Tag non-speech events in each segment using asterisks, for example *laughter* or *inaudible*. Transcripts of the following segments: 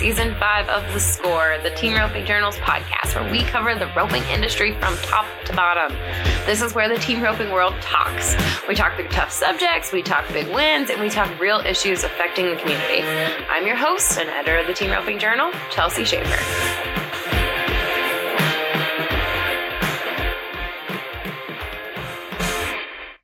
season five of The Score, the Team Roping Journals podcast, where we cover the roping industry from top to bottom. This is where the team roping world talks. We talk through tough subjects, we talk big wins, and we talk real issues affecting the community. I'm your host and editor of the Team Roping Journal, Chelsea Shaffer.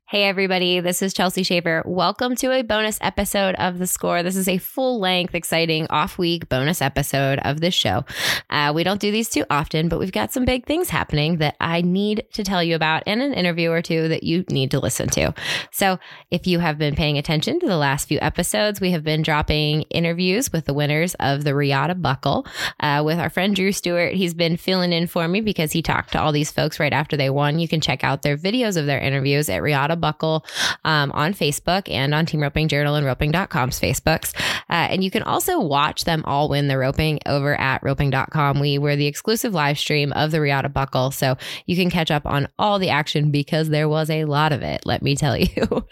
Hey, everybody, this is Chelsea Shaffer. Welcome to a bonus episode of The Score. This is a full length, exciting off week bonus episode of this show. Uh, we don't do these too often, but we've got some big things happening that I need to tell you about and an interview or two that you need to listen to. So, if you have been paying attention to the last few episodes, we have been dropping interviews with the winners of the Riata Buckle uh, with our friend Drew Stewart. He's been filling in for me because he talked to all these folks right after they won. You can check out their videos of their interviews at Buckle um, on Facebook and on Team Roping Journal and roping.com's Facebooks. Uh, and you can also watch them all win the roping over at roping.com. We were the exclusive live stream of the Riata Buckle. So you can catch up on all the action because there was a lot of it, let me tell *laughs* you.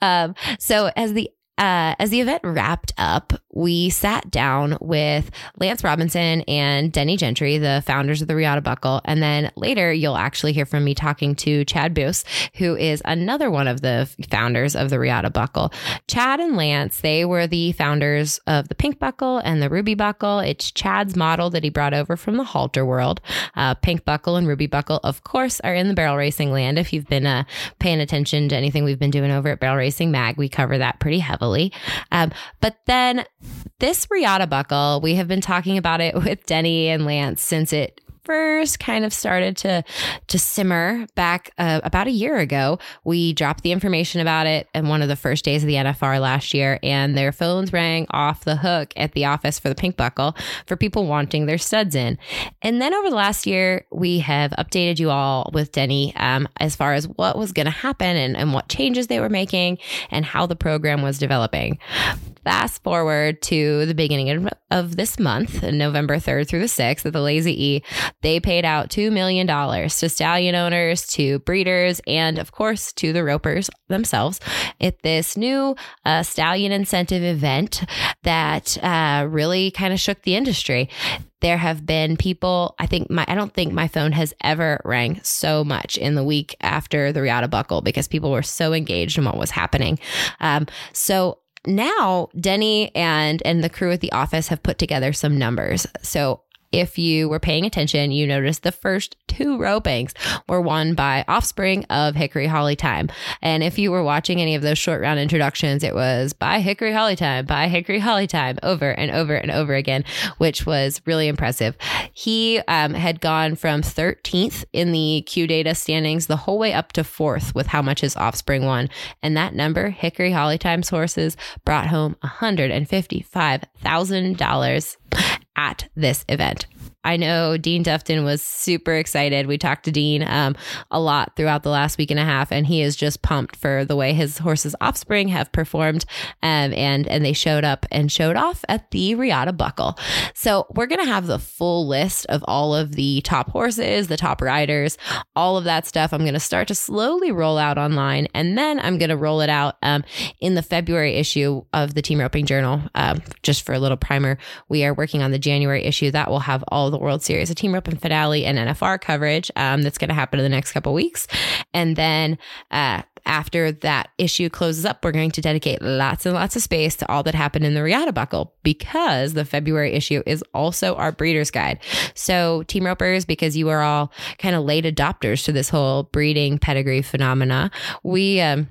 um, so as the uh, as the event wrapped up, we sat down with Lance Robinson and Denny Gentry, the founders of the Riata Buckle. And then later, you'll actually hear from me talking to Chad Beus, who is another one of the founders of the Riata Buckle. Chad and Lance, they were the founders of the Pink Buckle and the Ruby Buckle. It's Chad's model that he brought over from the halter world. Uh, Pink Buckle and Ruby Buckle, of course, are in the barrel racing land. If you've been uh, paying attention to anything we've been doing over at Barrel Racing Mag, we cover that pretty heavily. Um, but then this Riata buckle, we have been talking about it *laughs* with Denny and Lance since it first kind of started to to simmer back uh, about a year ago. We dropped the information about it in one of the first days of the NFR last year, and their phones rang off the hook at the office for the Pink Buckle for people wanting their studs in. And then over the last year, we have updated you all with Denny um, as far as what was going to happen and, and what changes they were making and how the program was developing fast forward to the beginning of, of, this month, November 3rd through the 6th at the Lazy E, they paid out $2 million to stallion owners, to breeders, and of course to the ropers themselves at this new uh, stallion incentive event that uh, really kind of shook the industry. There have been people i think my i don't think my phone has ever rang so much in the week after the riata buckle because people were so engaged in what was happening. Um, so now Denny and and the crew at the office have put together some numbers. So if you were paying attention, you noticed the first two ropings were won by Offspring of Hickory Holly Time. And if you were watching any of those short round introductions, it was by Hickory Holly Time, by Hickory Holly Time over and over and over again, which was really impressive. He um, had gone from 13th in the Q data standings the whole way up to fourth with how much his Offspring won. And that number, Hickory Holly Time's horses, brought home $155,000 at this event. I know Dean Dufton was super excited. We talked to Dean um, a lot throughout the last week and a half, and he is just pumped for the way his horses' offspring have performed, um, and and they showed up and showed off at the Riata Buckle. So we're gonna have the full list of all of the top horses, the top riders, all of that stuff. I'm gonna start to slowly roll out online, and then I'm gonna roll it out um, in the February issue of the Team Roping Journal. Um, just for a little primer, we are working on the January issue that will have all the World Series, a team rope and finale and NFR coverage um, that's going to happen in the next couple weeks. And then uh, after that issue closes up, we're going to dedicate lots and lots of space to all that happened in the Riata Buckle because the February issue is also our breeder's guide. So, team ropers, because you are all kind of late adopters to this whole breeding pedigree phenomena, we um,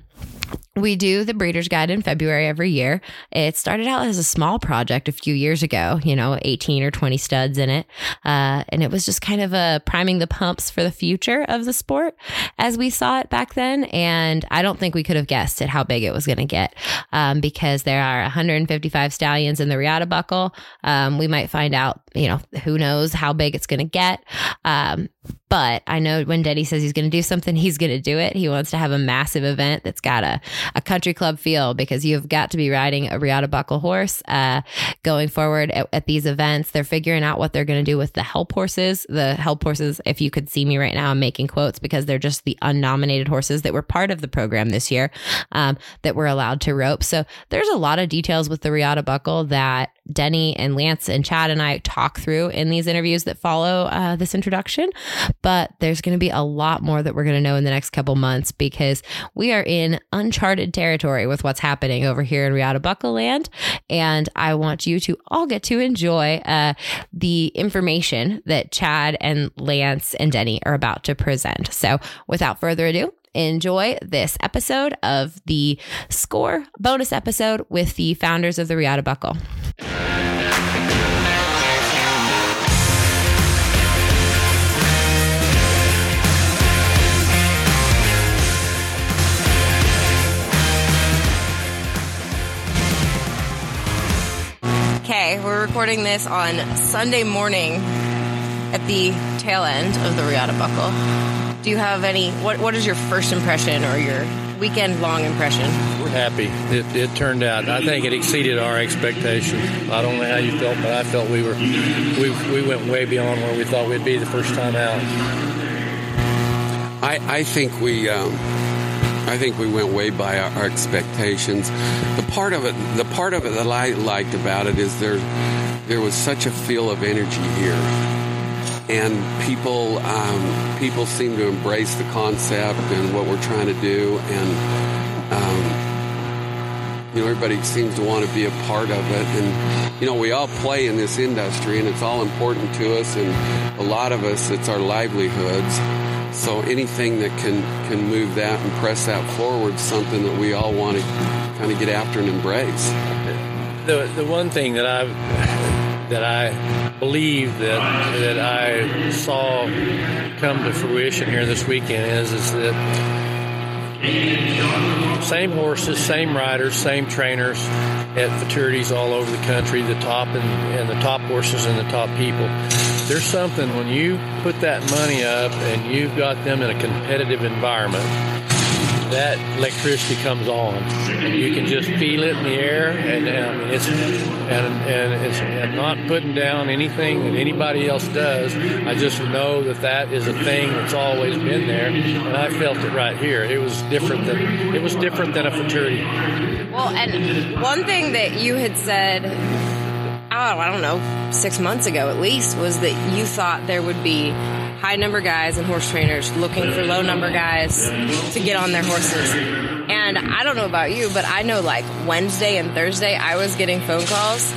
we do the Breeder's Guide in February every year. It started out as a small project a few years ago, you know, 18 or 20 studs in it. Uh, and it was just kind of a priming the pumps for the future of the sport as we saw it back then. And I don't think we could have guessed at how big it was going to get um, because there are 155 stallions in the Riata Buckle. Um, we might find out, you know, who knows how big it's going to get. Um, but I know when Denny says he's going to do something, he's going to do it. He wants to have a massive event that's got a, a country club feel because you've got to be riding a Riata Buckle horse uh, going forward at, at, these events. They're figuring out what they're going to do with the help horses. The help horses, if you could see me right now, I'm making quotes because they're just the unnominated horses that were part of the program this year um, that were allowed to rope. So there's a lot of details with the Riata Buckle that Denny and Lance and Chad and I talk through in these interviews that follow uh, this introduction. But there's going to be a lot more that we're going to know in the next couple months because we are in uncharted territory with what's happening over here in Riata Buckle Land. And I want you to all get to enjoy uh, the information that Chad and Lance and Denny are about to present. So without further ado, enjoy this episode of the Score bonus episode with the founders of the Riata Buckle. Okay, we're recording this on Sunday morning at the tail end of the Riata Buckle. Do you have any? What What is your first impression or your weekend long impression? We're happy. It, it turned out. I think it exceeded our expectations. I don't know how you felt, but I felt we were we we went way beyond where we thought we'd be the first time out. I I think we. Um, I think we went way by our, our expectations. The part of it, the part of it that I liked about it is there, there was such a feel of energy here and people um, people seem to embrace the concept and what we're trying to do, and um, you know everybody seems to want to be a part of it. And you know we all play in this industry, and it's all important to us, and a lot of us it's our livelihoods. So anything that can can move that and press that forward something that we all want to kind of get after and embrace. The the one thing that I've that I believe that that I saw come to fruition here this weekend is is that same horses, same riders, same trainers at futurities all over the country, the top and, and the top horses and the top people. There's something when you put that money up and you've got them in a competitive environment that electricity comes on. You can just feel it in the air, and, it's and and it's and not putting down anything that anybody else does. I just know that that is a thing that's always been there, and I felt it right here. It was different than it was different than a futurity. Well, and one thing that you had said I don't know, six months ago at least, was that you thought there would be high number guys and horse trainers looking for low number guys to get on their horses. And I don't know about you, but I know like Wednesday and Thursday, I was getting phone calls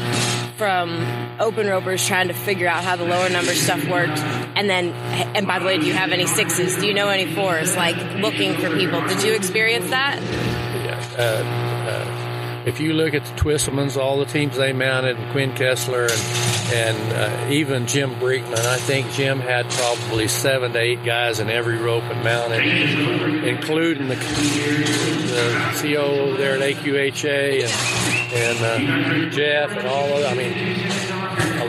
from open ropers trying to figure out how the lower number stuff worked. And then, and by the way, do you have any sixes? Do you know any fours? Like looking for people. Did you experience that? Yeah. Uh, if you look at the Twisselmans, all the teams they mounted, and Quinn Kesler, and and uh, even Jim Brinkman, I think Jim had probably seven to eight guys in every rope and mounted, including the, the there at AQHA and and uh, Jeff and all of. I mean,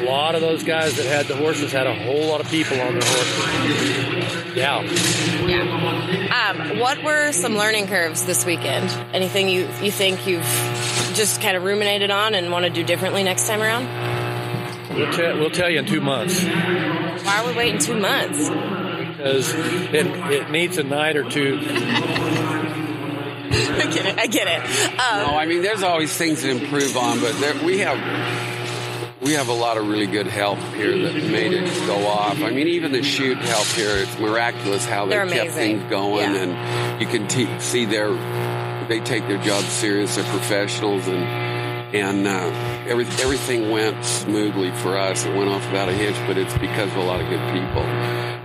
lot of those guys that had the horses had a whole lot of people on their horses. Yeah. Yeah. Um, what were some learning curves this weekend? Anything you you think you've just kind of ruminated on and want to do differently next time around? We'll, te- we'll tell you in two months. Why are we waiting two months? Because it, it needs a night or two. *laughs* I get it. I get it. Um, no, I mean, there's always things to improve on, but there, we have we have a lot of really good help here that made it go off. I mean, even the chute help here, it's miraculous how they kept things going, yeah. and you can t- see their they take their job serious. They're professionals, and and uh, every, everything went smoothly for us. It went off without a hitch, but it's because of a lot of good people.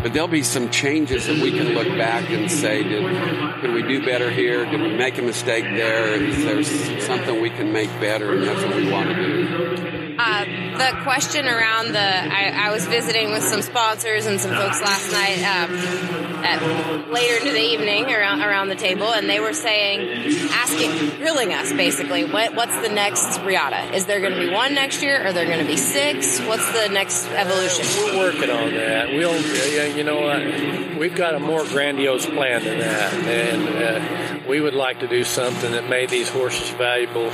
But there'll be some changes that we can look back and say, did, did we do better here? Did we make a mistake there? Is there something we can make better? And that's what we want to do. Uh, the question around the, I, I, was visiting with some sponsors and some folks last night, um, at, later into the evening around around the table, and they were saying, asking, grilling us basically, what what's the next Riata? Is there going to be one next year? Are there going to be six? What's the next evolution? We're working on that. We'll, you know, uh, we've got a more grandiose plan than that, and uh, we would like to do something that made these horses valuable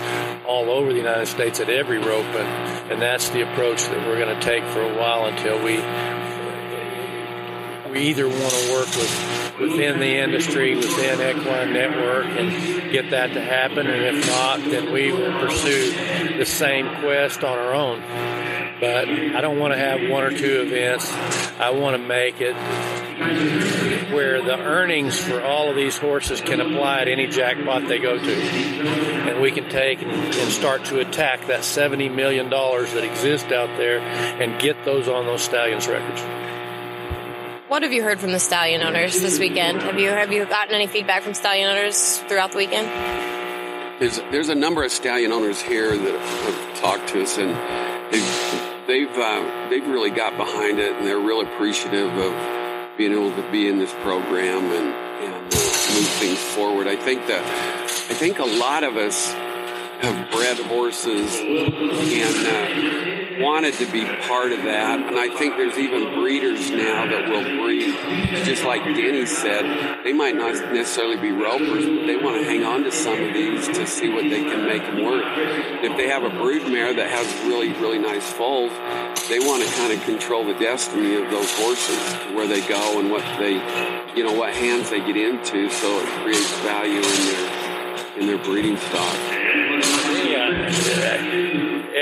all over the United States at every rope. And, and that's the approach that we're going to take for a while until we we either want to work with within the industry, within Equine Network, and get that to happen, and if not, then we will pursue the same quest on our own. But I don't want to have one or two events. I want to make it where the earnings for all of these horses can apply at any jackpot they go to. And we can take and, start to attack that $70 million that exists out there and get those on those stallions records. What have you heard from the stallion owners this weekend? Have you have you gotten any feedback from stallion owners throughout the weekend? There's there's a number of stallion owners here that have talked to us, and they've they've, uh, they've really got behind it, and they're real appreciative of being able to be in this program and, and uh, move things forward. I think that I think a lot of us have bred horses and. Uh, wanted to be part of that. And I think there's even breeders now that will breed, just like Denny said, they might not necessarily be ropers, but they want to hang on to some of these to see what they can make them work. If they have a brood mare that has really, really nice foals, they want to kind of control the destiny of those horses, where they go and what they, you know, what hands they get into, so it creates value in their in their breeding stock.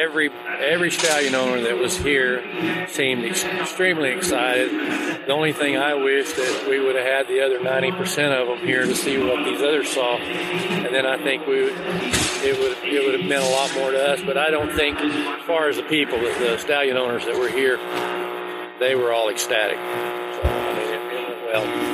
Every every stallion owner that was here seemed ex- extremely excited. The only thing I wish that we would have had the other 90% of them here to see what these others saw, and then I think we would, it would it would have meant a lot more to us. But I don't think, as far as the people, the stallion owners that were here, they were all ecstatic. So I mean, it, it went well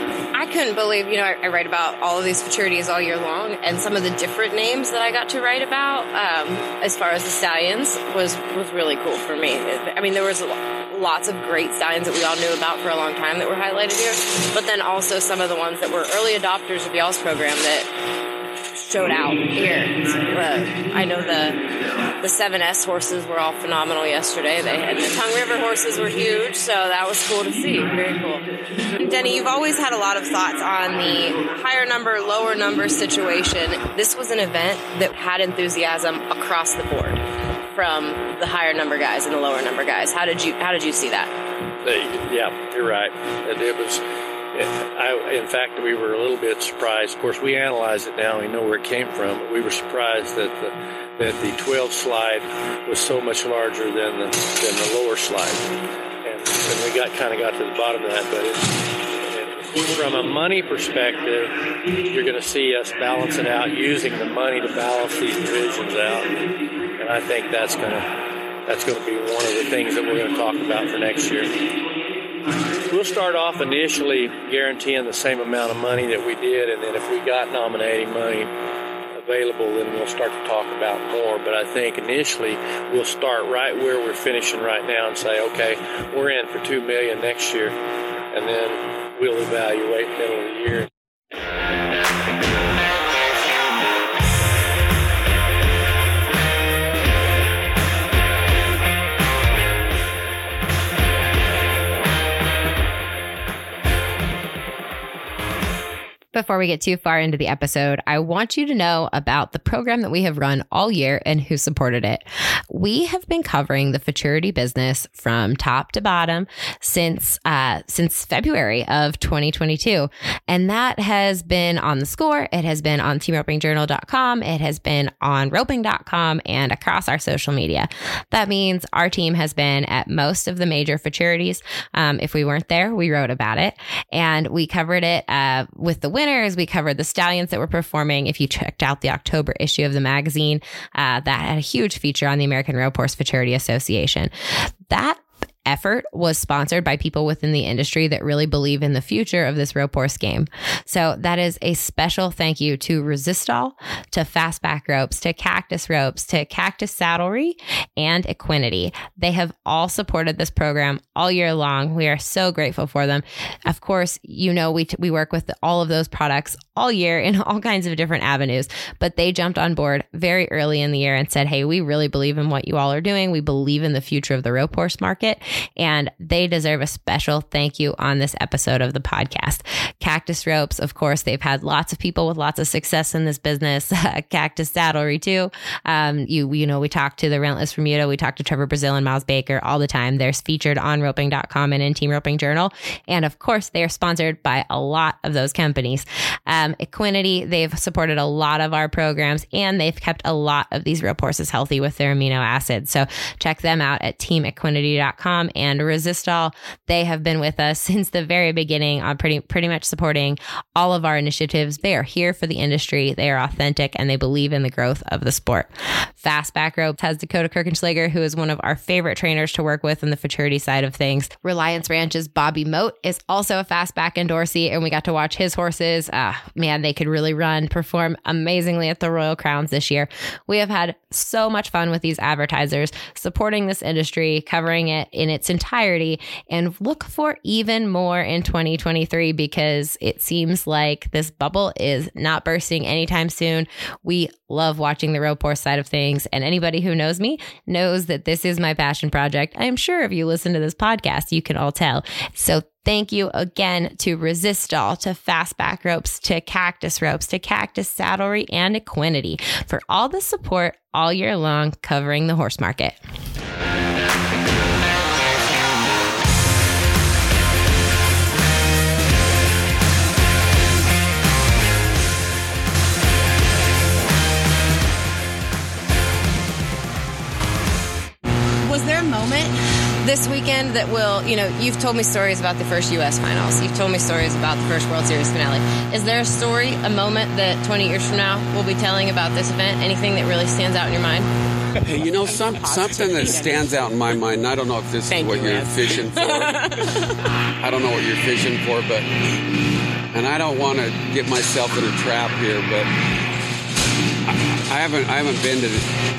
couldn't believe, you know, I, I, write about all of these futurities all year long, and some of the different names that I got to write about, um, as far as the stallions, was was really cool for me. I mean, there was lots of great stallions that we all knew about for a long time that were highlighted here, but then also some of the ones that were early adopters of y'all's program that showed out here. Uh, I know the the 7S horses were all phenomenal yesterday. They and the Tongue River horses were huge, so that was cool to see. Very cool. Denny, you've always had a lot of thoughts on the higher number, lower number situation. This was an event that had enthusiasm across the board from the higher number guys and the lower number guys. How did you how did you see that? Yeah, you're right. It, it was I, in fact, we were a little bit surprised. Of course, we analyze it now; we know where it came from. But we were surprised that the that the 12 slide was so much larger than the than the lower slide, and, and we got kind of got to the bottom of that. But it, it, from a money perspective, you're going to see us balance it out using the money to balance these divisions out, and I think that's going to that's going to be one of the things that we're going to talk about for next year. We'll start off initially guaranteeing the same amount of money that we did, and then if we got nominating money available, then we'll start to talk about more. But I think initially we'll start right where we're finishing right now and say, okay, we're in for two million next year, and then we'll evaluate middle of the year. Before we get too far into the episode, I want you to know about the program that we have run all year and who supported it. We have been covering the futurity business from top to bottom since uh, since February of 2022, and that has been on the score. It has been on teamropingjournal.com. It has been on roping.com and across our social media. That means our team has been at most of the major futurities. Um, if we weren't there, we wrote about it, and we covered it uh, with the winner winners. We covered the stallions that were performing. If you checked out the October issue of the magazine, uh, that had a huge feature on the American Rope Horse Futurity Association. That effort was sponsored by people within the industry that really believe in the future of this rope horse game. So that is a special thank you to Resistol, to Fastback Ropes, to Cactus Ropes, to Cactus Saddlery, and Equinety. They have all supported this program all year long. We are so grateful for them. Of course, you know we t- we work with all of those products all year in *laughs* all kinds of different avenues, but they jumped on board very early in the year and said, "Hey, we really believe in what you all are doing. We believe in the future of the rope horse market." And they deserve a special thank you on this episode of the podcast. Cactus Ropes, of course, they've had lots of people with lots of success in this business. *laughs* Cactus Saddlery too. Um, you you know we talked to the Relentless Remuda, we talked to Trevor Brazile and Miles Baker all the time. They're featured on roping.com and in Team Roping Journal, and of course they are sponsored by a lot of those companies. Um, Equinety, they've supported a lot of our programs and they've kept a lot of these rope horses healthy with their amino acids. So check them out at teamequinety.com and Resistol. They have been with us *laughs* since the very beginning on pretty pretty much supporting all of our initiatives. They are here for the industry. They are authentic and they believe in the growth of the sport. Fastback Ropes has Dakota Kirchenschlager, who is one of our favorite trainers to work with in the futurity side of things. Reliance Ranch's Bobby Mote is also a fastback endorsee, and we got to watch his horses. Uh, man, they could really run, perform amazingly at the Royal Crowns this year. We have had so much fun with these advertisers supporting this industry, covering it in its entirety, and look for even more in 2023 because it seems like this bubble is not bursting anytime soon. We love watching the rope horse side of things, and anybody who knows me knows that this is my passion project. I am sure if you listen to this podcast, you can all tell. So Thank you again to Resistol, to Fastback Ropes, to Cactus Ropes, to Cactus Saddlery, and Equinety for all the support all year long covering the horse market. This weekend that will, you know, you've told me stories about the first U.S. finals. You've told me stories about the first World Series finale. Is there a story, a moment that 20 years from now we'll be telling about this event? Anything that really stands out in your mind? Hey, you know, some, something that stands out in my mind, I don't know if this Thank is what you, are fishing for. *laughs* I don't know what you're fishing for, but, and I don't want to get myself in a trap here, but haven't I haven't been to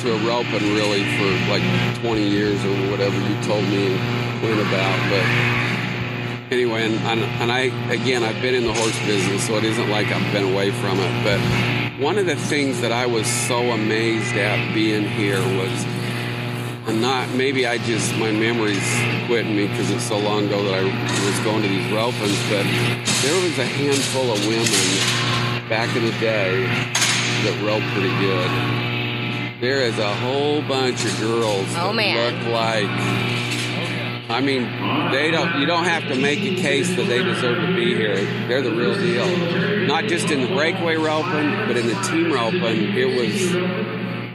to a roping really for like 20 years or whatever you told me Quinn about. But anyway, and, and I again I've been in the horse business, so it isn't like I've been away from it. But one of the things that I was so amazed at being here was. And not maybe I just my memory's quitting me because it's so long ago that I was going to these ropings, but there was a handful of women back in the day that rope pretty good. There is a whole bunch of girls oh, that man. look like. I mean, they don't. You don't have to make a case that they deserve to be here. They're the real deal. Not just in the breakaway roping, but in the team roping. It was.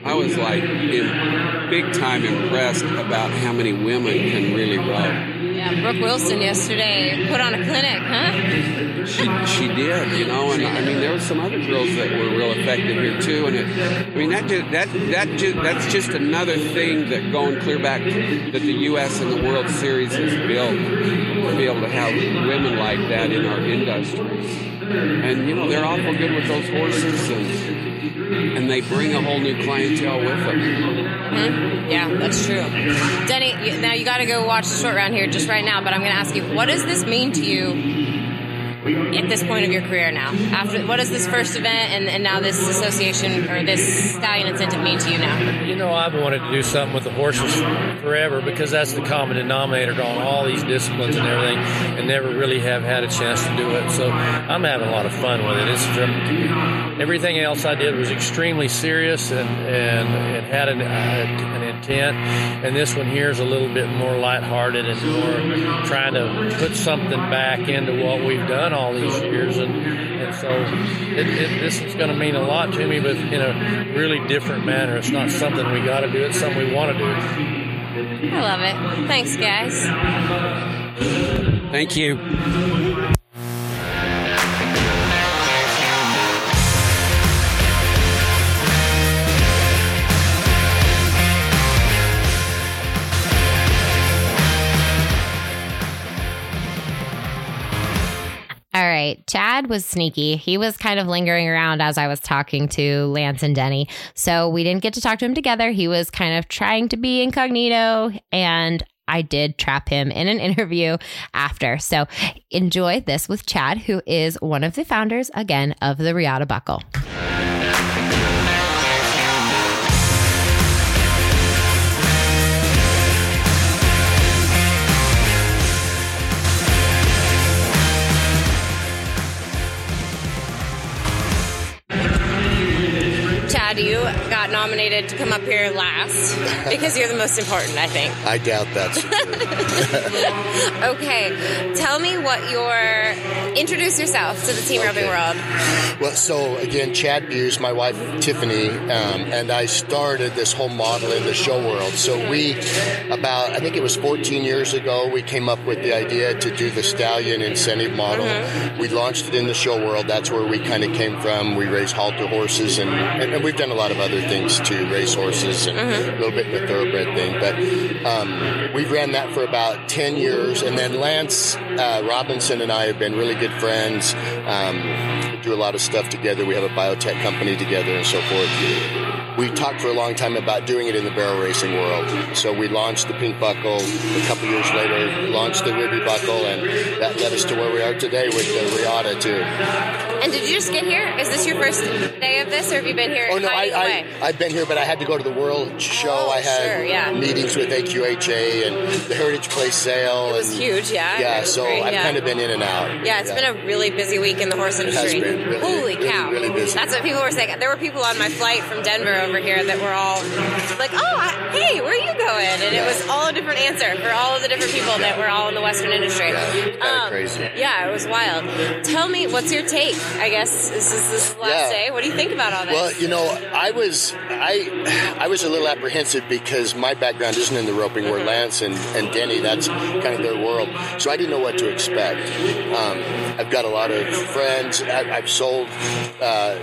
I was like in big time impressed about how many women can really rope. Yeah, Brooke Wilson yesterday put on a clinic, huh? She, she did, you know, and I mean there were some other girls that were real effective here too, and it, I mean that that that just, that's just another thing that going clear back that the U.S. and the World Series has built to be able to have women like that in our industry, and you know they're awful good with those horses and and they bring a whole new clientele with them. Mm-hmm. Yeah, that's true. Denny, now you got to go watch the short round here just right now, but I'm going to ask you, what does this mean to you at this point of your career now? After what does this first event and, and now this association or this stallion incentive mean to you now? You know, I've wanted to do something with the horses forever because that's the common denominator on all these disciplines and everything, and never really have had a chance to do it. So I'm having a lot of fun with it. It's everything else I did was extremely serious and and it had an, uh, an intent, and this one here is a little bit more lighthearted and more trying to put something back into what we've done all these years, and, and so it, it, this is going to mean a lot to me, but in a really different manner. It's not something we got to do; it's something we want to do. I love it. Thanks, guys. Thank you. Right. Chad was sneaky. He was kind of lingering around as I was talking to Lance and Denny. So we didn't get to talk to him together. He was kind of trying to be incognito and I did trap him in an *laughs* interview after. So enjoy this with Chad, who is one of the founders, again, of the Riata Buckle. Chad, you got nominated to come up here last *laughs* because you're the most important, I think. I doubt that's *laughs* *laughs* okay, tell me what your introduce yourself to the team okay. world. Well, so again, Chad Beus, my wife Tiffany, um, and I started this whole model in the show world. So we, about I think it was 14 years ago, we came up with the idea to do the stallion incentive model. Mm-hmm. We launched it in the show world. That's where we kind of came from. We raise halter horses, and, and, and, we've done a lot of other things too, race horses and mm-hmm. a little bit of the thoroughbred thing. But um, we ran that for about 10 years, and then Lance uh, Robinson and I have been really good friends. Um, we do a lot of stuff together. We have a biotech company together and so forth we talked for a long time about doing it in the barrel racing world. So we launched the Pink Buckle a couple years later, launched the Ruby Buckle, and that led us to where we are today with the Riata too. And did you just get here? Is this your first day of this, or have you been here? Oh no, I, I have been here, but I had to go to the World Show. Oh, I had sure, yeah. meetings with AQHA and the Heritage Place Sale. It was and, huge, yeah. Yeah, so great, I've yeah. kind of been in and out. Yeah, it's yeah. been a really busy week in the horse industry. Really, Holy really, cow! Really, busy. That's what people were saying. There were people on my flight from Denver over here that were all like, "Oh, hey, where are you going?" And it was all a different answer for all of the different people that were all in the Western industry. Um, crazy. Yeah, it was wild. Tell me, what's your take? I guess this is this last yeah. day. What do you think about all this? Well, you know, I was I I was a little apprehensive because my background isn't in the roping. Mm-hmm. Where Lance and, and Denny, that's kind of their world. So I didn't know what to expect. Um, I've got a lot of friends. I, have sold uh,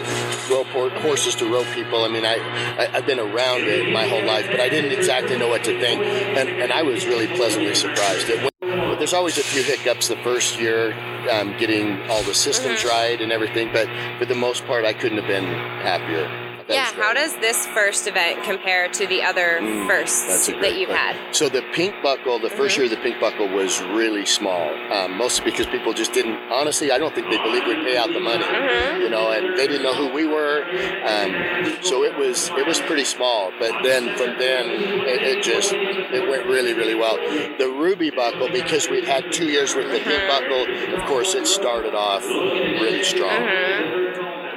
rope horses to rope people. I mean, I, I have been around it my whole life, but I didn't exactly know what to think, and and I was really pleasantly surprised. It went, there's always a few hiccups the first year, um, getting all the systems mm-hmm. right and everything, but for the most part, I couldn't have been happier yeah, how does this first event compare to the other mm, firsts that you've had? So the Pink Buckle, the 1st mm-hmm. year of the Pink Buckle was really small, um, mostly because people just didn't. Honestly, I don't think they believed we'd pay out the money, mm-hmm. you know, and they didn't know who we were. Um, so it was it was pretty small, but then from then it, it, just it went really really well. The Ruby Buckle, because we'd had two years with the mm-hmm. Pink Buckle, of course, it started off really strong.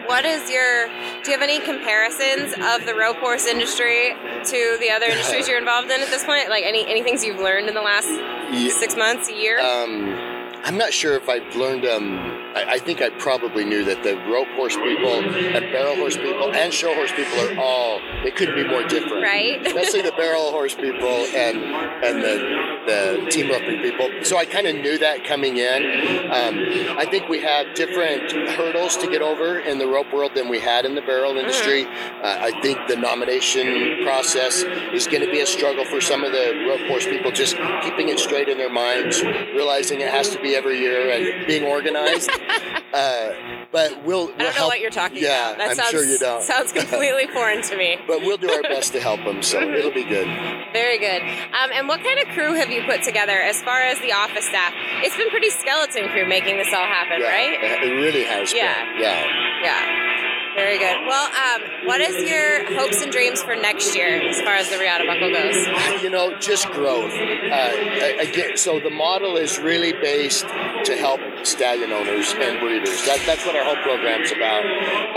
What is your do you have any comparisons of the rope horse industry to the other industries *laughs* you're involved in at this point like any any things you've learned in the last yeah. six months a year um, I'm not sure if I've learned. Um, I, I, think I probably knew that the rope horse people and barrel horse people and show horse people are all. They couldn't be more different, right? *laughs* Especially the barrel horse people and and the the team roping people. So I kind of knew that coming in. Um, I think we have different hurdles to get over in the rope world than we had in the barrel industry. Mm-hmm. Uh, I think the nomination process is going to be a struggle for some of the rope horse people. Just keeping it straight in their minds, realizing it has to be every year and being organized. *laughs* uh, but we'll, we'll, I don't know help. what you're talking yeah, about. That I'm sounds, sure you don't. Sounds *laughs* completely foreign to me. But we'll do our best to help them, so it'll be good. Very good. Um, and what kind of crew have you put together as far as the office staff? It's been pretty skeleton crew making this all happen, yeah, right? It really has. Yeah. Been. Yeah. Yeah. Very good. Well, um, what is your hopes and dreams for next year as far as the Riata Buckle goes? You know, just growth. Uh, again, so the model is really based to help stallion owners and breeders. That, that's what our whole program's about.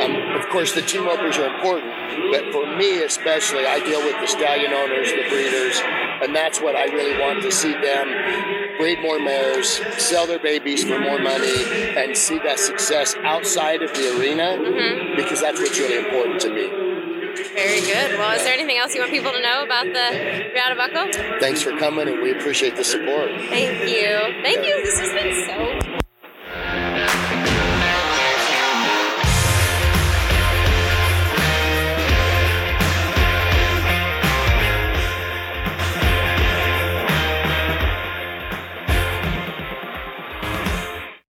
Um, of course, the team ropers are important, but for me especially, I deal with the stallion owners, the breeders, and that's what I really want to see them breed more mares, sell their babies for more money, and see that success outside of the arena mm-hmm. because that's what's really important to me. Very good. Well, is there anything else you want people to know about the Riata Buckle? Thanks for coming, and we appreciate the support. Thank you. Thank you. This has been so